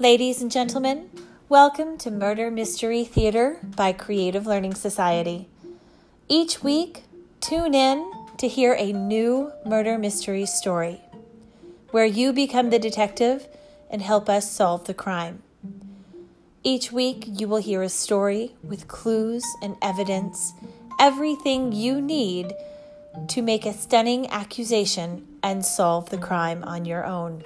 Ladies and gentlemen, welcome to Murder Mystery Theater by Creative Learning Society. Each week, tune in to hear a new murder mystery story where you become the detective and help us solve the crime. Each week, you will hear a story with clues and evidence, everything you need to make a stunning accusation and solve the crime on your own.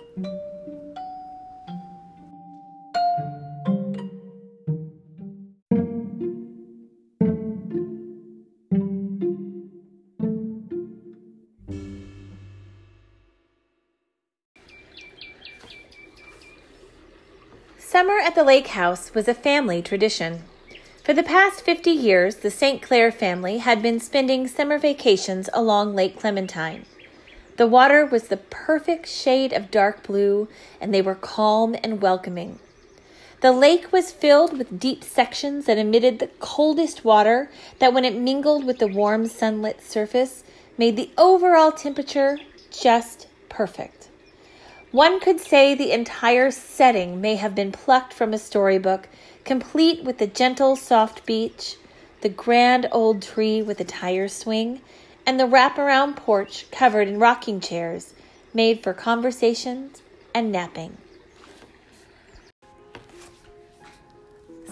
Summer at the lake house was a family tradition. For the past 50 years, the St. Clair family had been spending summer vacations along Lake Clementine. The water was the perfect shade of dark blue, and they were calm and welcoming. The lake was filled with deep sections that emitted the coldest water that, when it mingled with the warm sunlit surface, made the overall temperature just perfect. One could say the entire setting may have been plucked from a storybook complete with the gentle, soft beach, the grand old tree with a tire swing, and the wraparound porch covered in rocking chairs made for conversations and napping.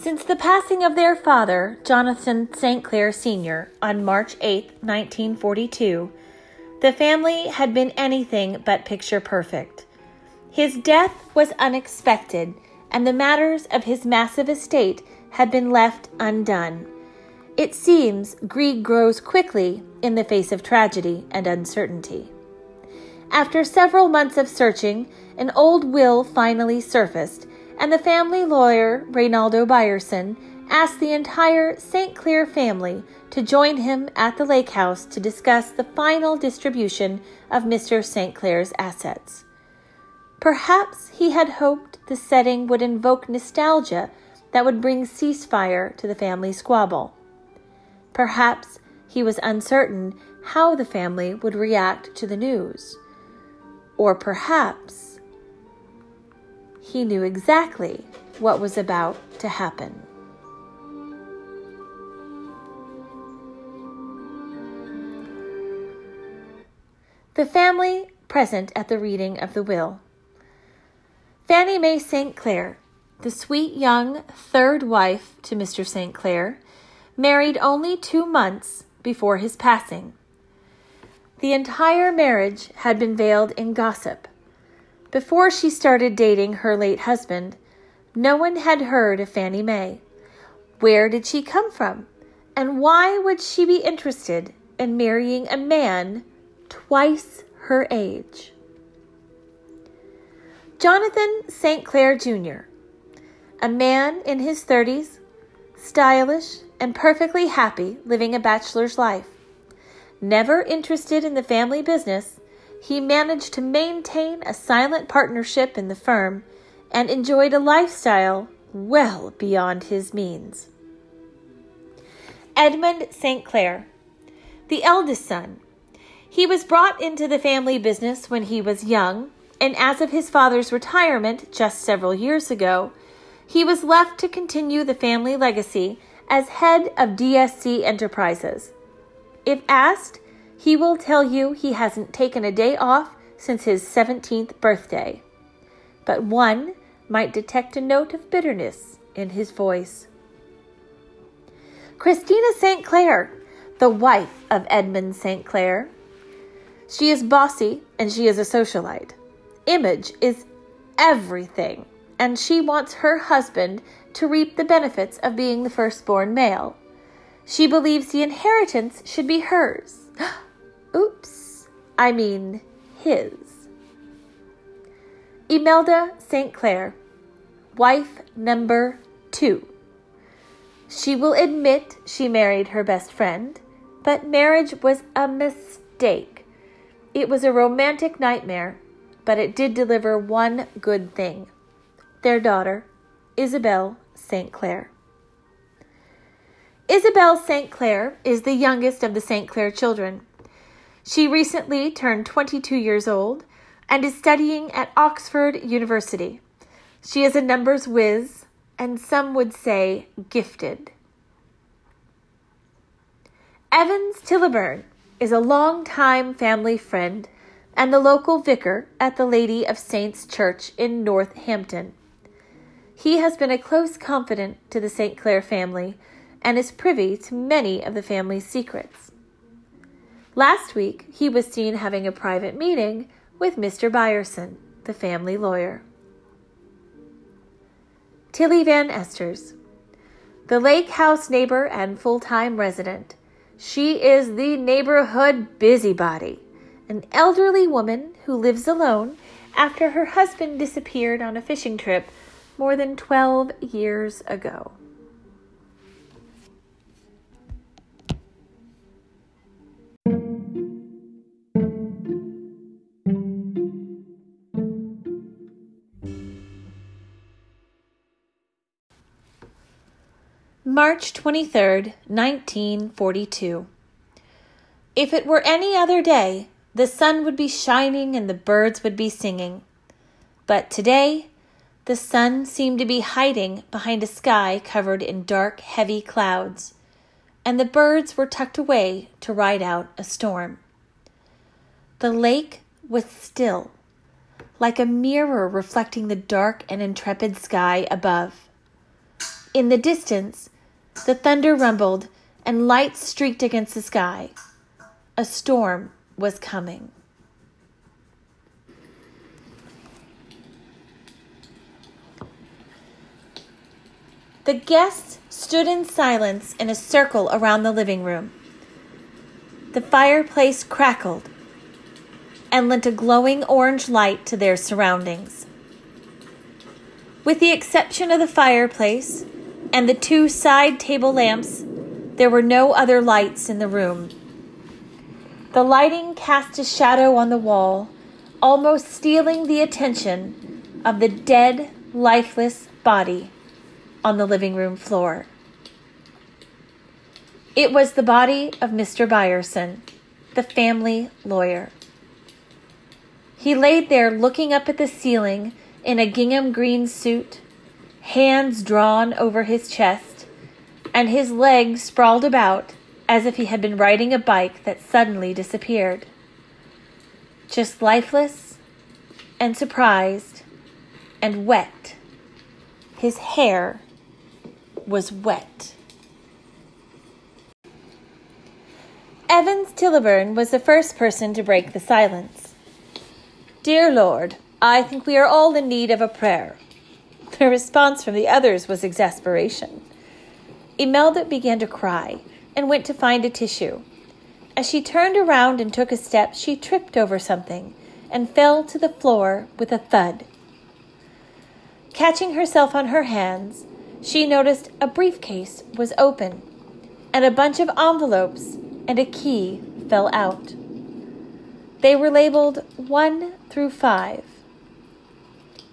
Since the passing of their father, Jonathan St. Clair Sr., on March 8, 1942, the family had been anything but picture perfect. His death was unexpected and the matters of his massive estate had been left undone. It seems greed grows quickly in the face of tragedy and uncertainty. After several months of searching, an old will finally surfaced, and the family lawyer, Reynaldo Byerson, asked the entire St. Clair family to join him at the lake house to discuss the final distribution of Mr. St. Clair's assets. Perhaps he had hoped the setting would invoke nostalgia that would bring ceasefire to the family squabble. Perhaps he was uncertain how the family would react to the news. Or perhaps he knew exactly what was about to happen. The family present at the reading of the will. Fannie Mae St. Clair, the sweet young third wife to Mr. St. Clair, married only two months before his passing. The entire marriage had been veiled in gossip. Before she started dating her late husband, no one had heard of Fannie Mae. Where did she come from? And why would she be interested in marrying a man twice her age? Jonathan St. Clair Jr., a man in his 30s, stylish and perfectly happy living a bachelor's life. Never interested in the family business, he managed to maintain a silent partnership in the firm and enjoyed a lifestyle well beyond his means. Edmund St. Clair, the eldest son. He was brought into the family business when he was young and as of his father's retirement just several years ago, he was left to continue the family legacy as head of DSC Enterprises. If asked, he will tell you he hasn't taken a day off since his 17th birthday. But one might detect a note of bitterness in his voice. Christina St. Clair, the wife of Edmund St. Clair. She is bossy and she is a socialite image is everything, and she wants her husband to reap the benefits of being the firstborn male. She believes the inheritance should be hers. Oops, I mean his. Imelda St. Clair, wife number two. She will admit she married her best friend, but marriage was a mistake. It was a romantic nightmare but it did deliver one good thing their daughter, Isabel St. Clair. Isabel St. Clair is the youngest of the St. Clair children. She recently turned 22 years old and is studying at Oxford University. She is a numbers whiz, and some would say gifted. Evans Tilliburn is a long-time family friend and the local vicar at the Lady of Saints Church in Northampton. He has been a close confidant to the St. Clair family and is privy to many of the family's secrets. Last week, he was seen having a private meeting with Mr. Byerson, the family lawyer. Tilly Van Esters, the lake house neighbor and full time resident. She is the neighborhood busybody, an elderly woman who lives alone after her husband disappeared on a fishing trip more than 12 years ago. March 23rd, 1942. If it were any other day, the sun would be shining and the birds would be singing. But today, the sun seemed to be hiding behind a sky covered in dark, heavy clouds, and the birds were tucked away to ride out a storm. The lake was still, like a mirror reflecting the dark and intrepid sky above. In the distance, the thunder rumbled and lights streaked against the sky. A storm was coming. The guests stood in silence in a circle around the living room. The fireplace crackled and lent a glowing orange light to their surroundings. With the exception of the fireplace and the two side table lamps, there were no other lights in the room. The lighting cast a shadow on the wall, almost stealing the attention of the dead, lifeless body on the living room floor. It was the body of Mr. Byerson, the family lawyer. He laid there looking up at the ceiling in a gingham green suit, hands drawn over his chest, and his legs sprawled about as if he had been riding a bike that suddenly disappeared. Just lifeless and surprised and wet. His hair was wet. Evans Tilliburn was the first person to break the silence. Dear Lord, I think we are all in need of a prayer. The response from the others was exasperation. Imelda began to cry and went to find a tissue. As she turned around and took a step, she tripped over something and fell to the floor with a thud. Catching herself on her hands, she noticed a briefcase was open and a bunch of envelopes and a key fell out. They were labeled 1 through 5.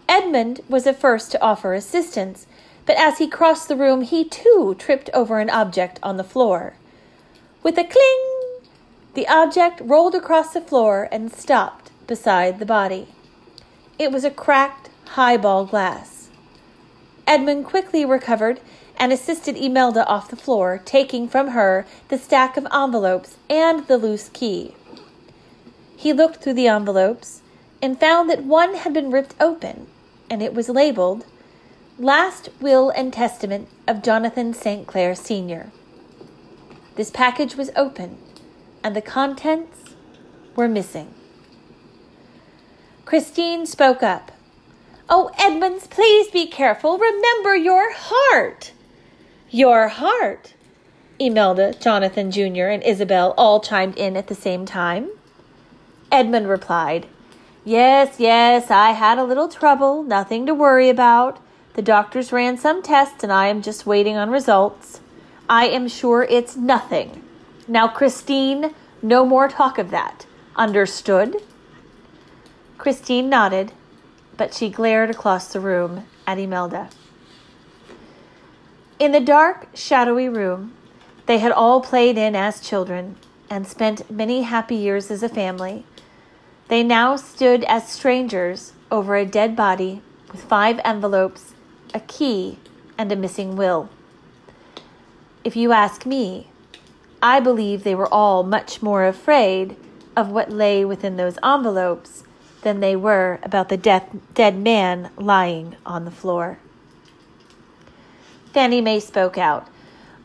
Edmund was the first to offer assistance, but as he crossed the room, he too tripped over an object on the floor. With a cling, the object rolled across the floor and stopped beside the body. It was a cracked highball glass. Edmund quickly recovered and assisted Imelda off the floor, taking from her the stack of envelopes and the loose key. He looked through the envelopes and found that one had been ripped open, and it was labeled Last Will and Testament of Jonathan St. Clair Sr. This package was open, and the contents were missing. Christine spoke up. Oh, Edmonds, please be careful. Remember your heart. Your heart. Imelda, Jonathan Jr., and Isabel all chimed in at the same time. Edmund replied, Yes, yes, I had a little trouble. Nothing to worry about. The doctors ran some tests and I am just waiting on results. I am sure it's nothing. Now, Christine, no more talk of that. Understood? Christine nodded but she glared across the room at Imelda. In the dark, shadowy room, they had all played in as children and spent many happy years as a family. They now stood as strangers over a dead body with five envelopes, a key, and a missing will. If you ask me, I believe they were all much more afraid of what lay within those envelopes than they were about the death, dead man lying on the floor. Fanny May spoke out.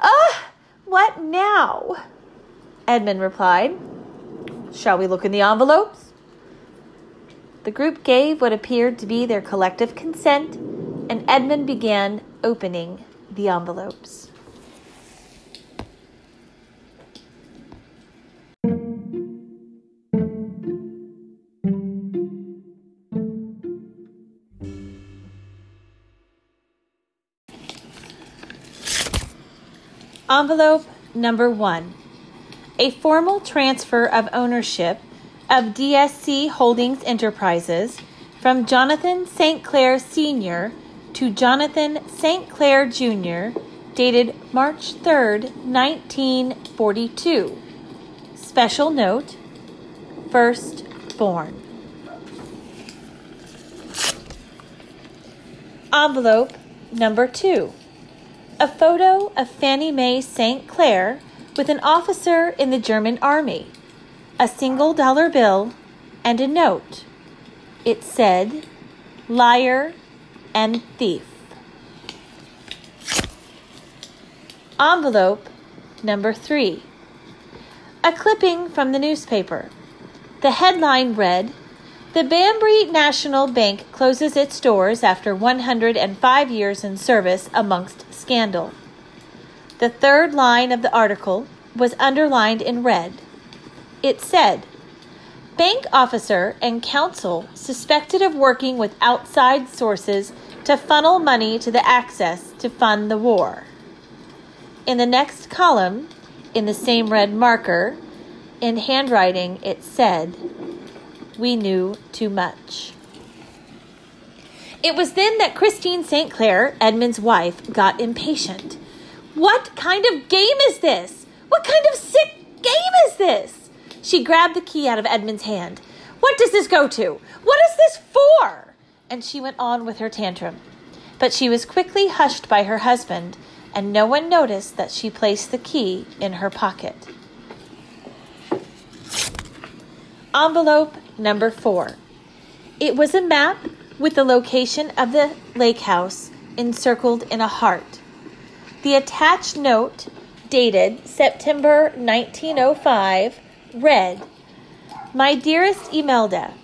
Ah, what now? Edmund replied. Shall we look in the envelopes? The group gave what appeared to be their collective consent, and Edmund began opening the envelopes. Envelope number one a formal transfer of ownership of DSC Holdings Enterprises from Jonathan St. Clair Sr. to Jonathan St. Clair Jr., dated March 3, 1942. Special note First Firstborn. Envelope number two a photo of Fannie Mae St. Clair with an officer in the German army, a single dollar bill, and a note. It said, Liar and Thief. Envelope number three. A clipping from the newspaper. The headline read, the Banbury National Bank closes its doors after 105 years in service amongst scandal. The third line of the article was underlined in red. It said, Bank officer and counsel suspected of working with outside sources to funnel money to the Axis to fund the war. In the next column, in the same red marker, in handwriting, it said, We knew too much. It was then that Christine St. Clair, Edmund's wife, got impatient. What kind of game is this? What kind of sick game is this? She grabbed the key out of Edmund's hand. What does this go to? What is this for? And she went on with her tantrum. But she was quickly hushed by her husband, and no one noticed that she placed the key in her pocket. Envelope number four. It was a map with the location of the lake house encircled in a heart. The attached note, dated September 1905, read My dearest Imelda,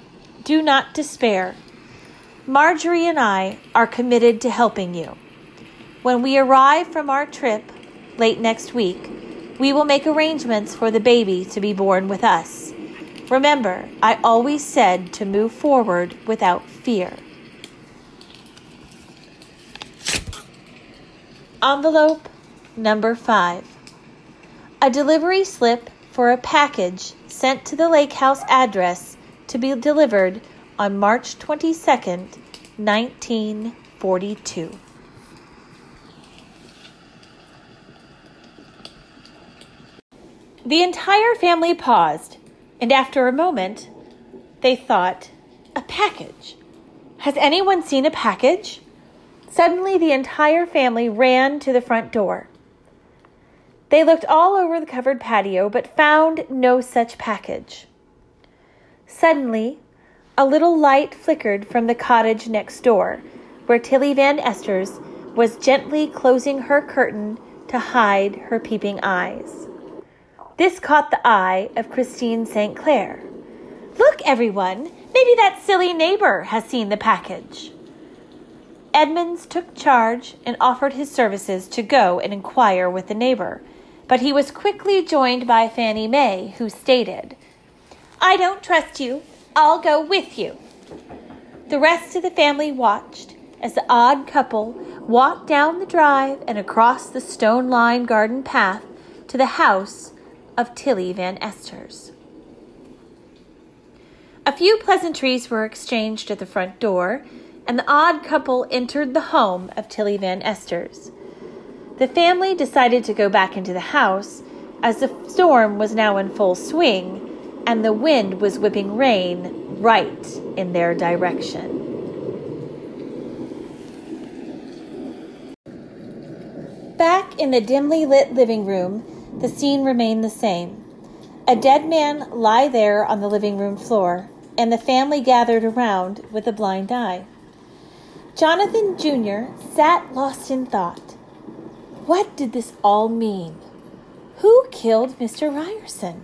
do not despair. Marjorie and I are committed to helping you. When we arrive from our trip late next week, we will make arrangements for the baby to be born with us. Remember, I always said to move forward without fear. Envelope number five. A delivery slip for a package sent to the Lake House address to be delivered on March 22nd, 1942. The entire family paused, and after a moment, they thought, A package? Has anyone seen a package? Suddenly, the entire family ran to the front door. They looked all over the covered patio, but found no such package. Suddenly, a little light flickered from the cottage next door, where Tilly Van Esters was gently closing her curtain to hide her peeping eyes. This caught the eye of Christine St. Clair. Look, everyone, maybe that silly neighbor has seen the package. Edmonds took charge and offered his services to go and inquire with the neighbor, but he was quickly joined by Fanny May, who stated, I don't trust you. I'll go with you. The rest of the family watched as the odd couple walked down the drive and across the stone lined garden path to the house of Tilly Van Esters. A few pleasantries were exchanged at the front door and the odd couple entered the home of Tilly Van Esters. The family decided to go back into the house as the storm was now in full swing and the wind was whipping rain right in their direction. Back in the dimly lit living room, the scene remained the same. A dead man lay there on the living room floor, and the family gathered around with a blind eye. Jonathan Jr. sat lost in thought. What did this all mean? Who killed Mr. Ryerson?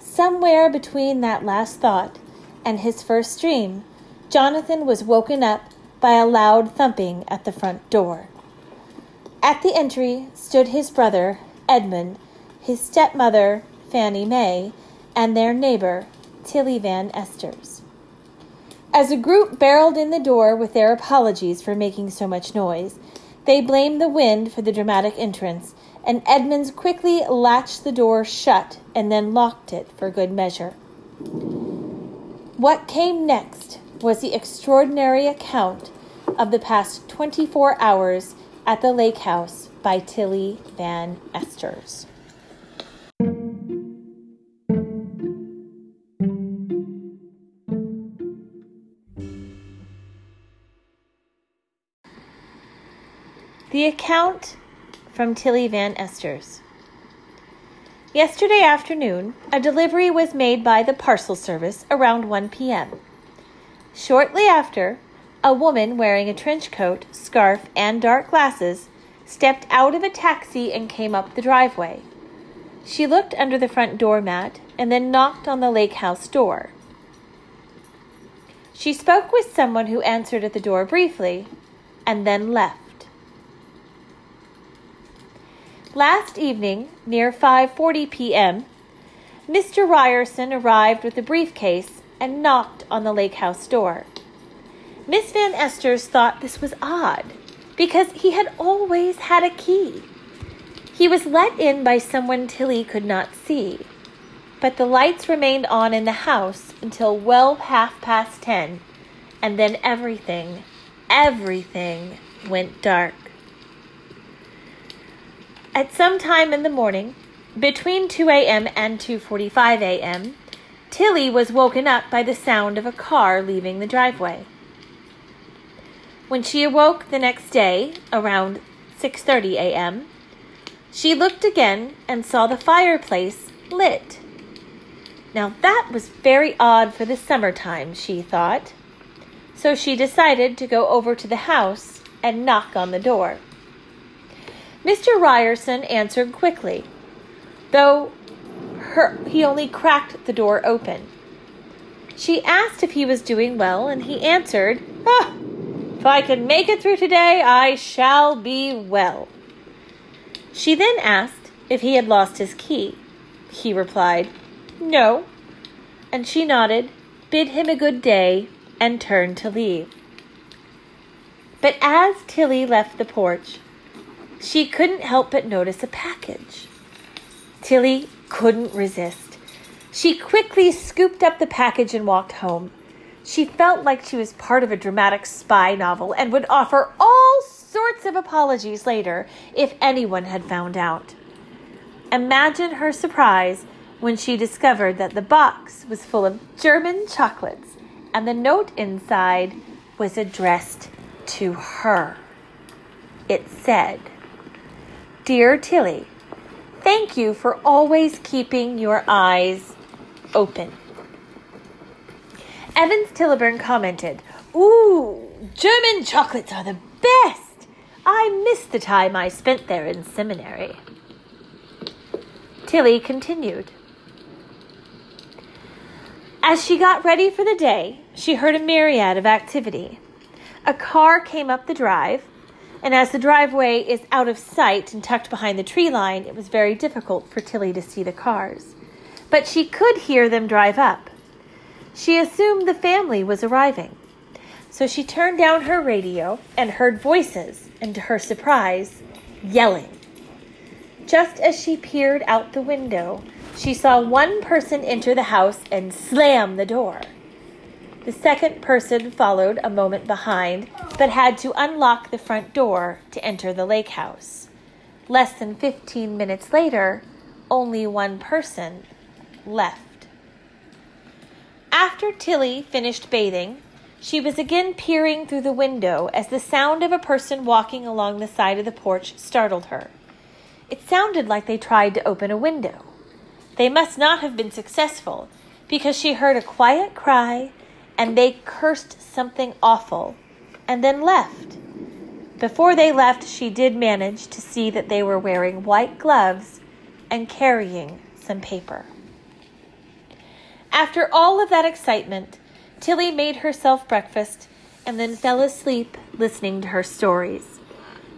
Somewhere between that last thought and his first dream, Jonathan was woken up by a loud thumping at the front door. At the entry stood his brother, Edmund, his stepmother, Fanny May, and their neighbor, Tilly Van Esters. As a group barreled in the door with their apologies for making so much noise, they blamed the wind for the dramatic entrance, and Edmonds quickly latched the door shut and then locked it for good measure. What came next was the extraordinary account of the past 24 hours at the lake house by Tilly Van Esters. The account from Tilly Van Esters. Yesterday afternoon, a delivery was made by the parcel service around 1 p.m. Shortly after, a woman wearing a trench coat, scarf, and dark glasses stepped out of a taxi and came up the driveway. She looked under the front doormat and then knocked on the lake house door. She spoke with someone who answered at the door briefly and then left. Last evening, near 5:40 p.m., Mr. Ryerson arrived with a briefcase and knocked on the lake house door. Miss Van Esters thought this was odd because he had always had a key. He was let in by someone Tilly could not see, but the lights remained on in the house until well half past ten, and then everything, everything went dark. At some time in the morning, between 2 a.m. and 2:45 a.m., Tilly was woken up by the sound of a car leaving the driveway. When she awoke the next day, around 6:30 a.m., she looked again and saw the fireplace lit. Now that was very odd for the summertime, she thought. So she decided to go over to the house and knock on the door. Mr. Ryerson answered quickly, though her, he only cracked the door open. She asked if he was doing well, and he answered, ah, If I can make it through today, I shall be well. She then asked if he had lost his key. He replied, No. And she nodded, bid him a good day, and turned to leave. But as Tilly left the porch, she couldn't help but notice a package. Tilly couldn't resist. She quickly scooped up the package and walked home. She felt like she was part of a dramatic spy novel and would offer all sorts of apologies later if anyone had found out. Imagine her surprise when she discovered that the box was full of German chocolates and the note inside was addressed to her. It said, Dear Tilly, thank you for always keeping your eyes open. Evans Tilliburn commented, Ooh, German chocolates are the best. I miss the time I spent there in seminary. Tilly continued. As she got ready for the day, she heard a myriad of activity. A car came up the drive, and as the driveway is out of sight and tucked behind the tree line, it was very difficult for Tilly to see the cars. But she could hear them drive up. She assumed the family was arriving. So she turned down her radio and heard voices, and to her surprise, yelling. Just as she peered out the window, she saw one person enter the house and slam the door. The second person followed a moment behind, but had to unlock the front door to enter the lake house. Less than 15 minutes later, only one person left. After Tilly finished bathing, she was again peering through the window as the sound of a person walking along the side of the porch startled her. It sounded like they tried to open a window. They must not have been successful because she heard a quiet cry and they cursed something awful and then left. Before they left, she did manage to see that they were wearing white gloves and carrying some paper. After all of that excitement, Tilly made herself breakfast and then fell asleep listening to her stories.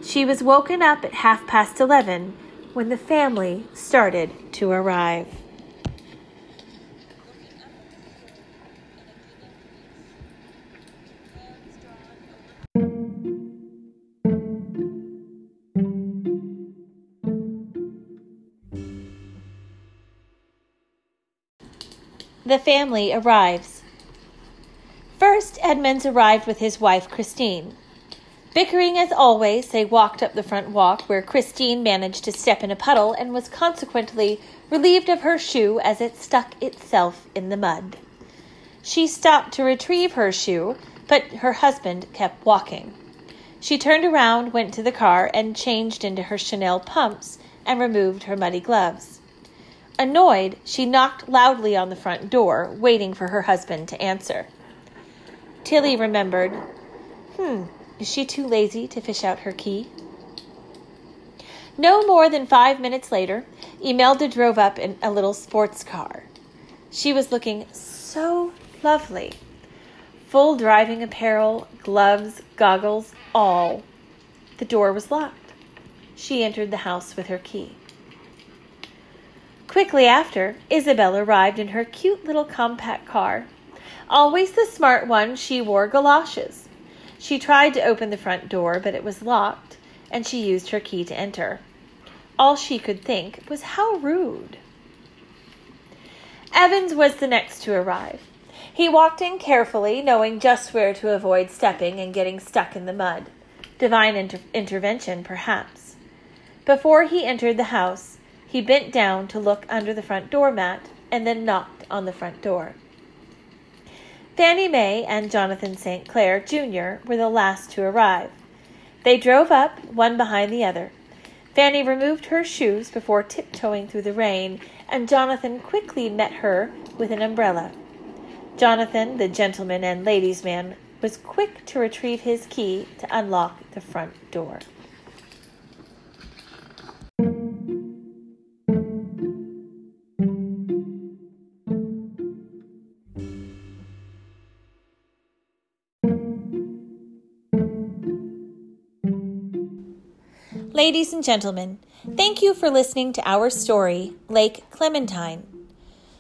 She was woken up at half past eleven when the family started to arrive. The family arrives. First, Edmonds arrived with his wife, Christine. Bickering as always, they walked up the front walk where Christine managed to step in a puddle and was consequently relieved of her shoe as it stuck itself in the mud. She stopped to retrieve her shoe, but her husband kept walking. She turned around, went to the car, and changed into her Chanel pumps and removed her muddy gloves. Annoyed, she knocked loudly on the front door, waiting for her husband to answer. Tilly remembered, hmm, is she too lazy to fish out her key? No more than five minutes later, Imelda drove up in a little sports car. She was looking so lovely. Full driving apparel, gloves, goggles, all. The door was locked. She entered the house with her key. Quickly after, Isabel arrived in her cute little compact car. Always the smart one, she wore galoshes. She tried to open the front door, but it was locked, and she used her key to enter. All she could think was how rude. Evans was the next to arrive. He walked in carefully, knowing just where to avoid stepping and getting stuck in the mud. Divine inter- intervention, perhaps. Before he entered the house, he bent down to look under the front doormat and then knocked on the front door. Fannie Mae and Jonathan St. Clair Jr. were the last to arrive. They drove up, one behind the other. Fanny removed her shoes before tiptoeing through the rain, and Jonathan quickly met her with an umbrella. Jonathan, the gentleman and ladies' man, was quick to retrieve his key to unlock the front door. Ladies and gentlemen, thank you for listening to our story, Lake Clementine.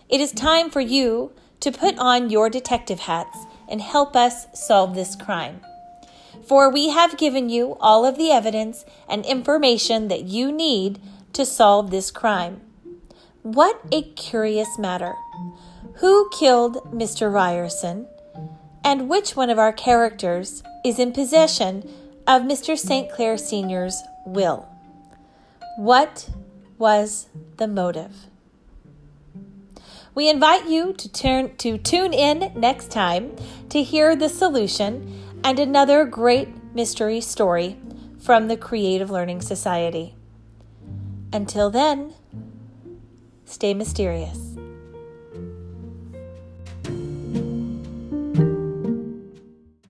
It is time for you to put on your detective hats and help us solve this crime. For we have given you all of the evidence and information that you need to solve this crime. What a curious matter. Who killed Mr. Ryerson? And which one of our characters is in possession of Mr. St. Clair Sr.'s will. What was the motive? We invite you to turn to tune in next time to hear the solution and another great mystery story from the Creative Learning Society. Until then, stay mysterious.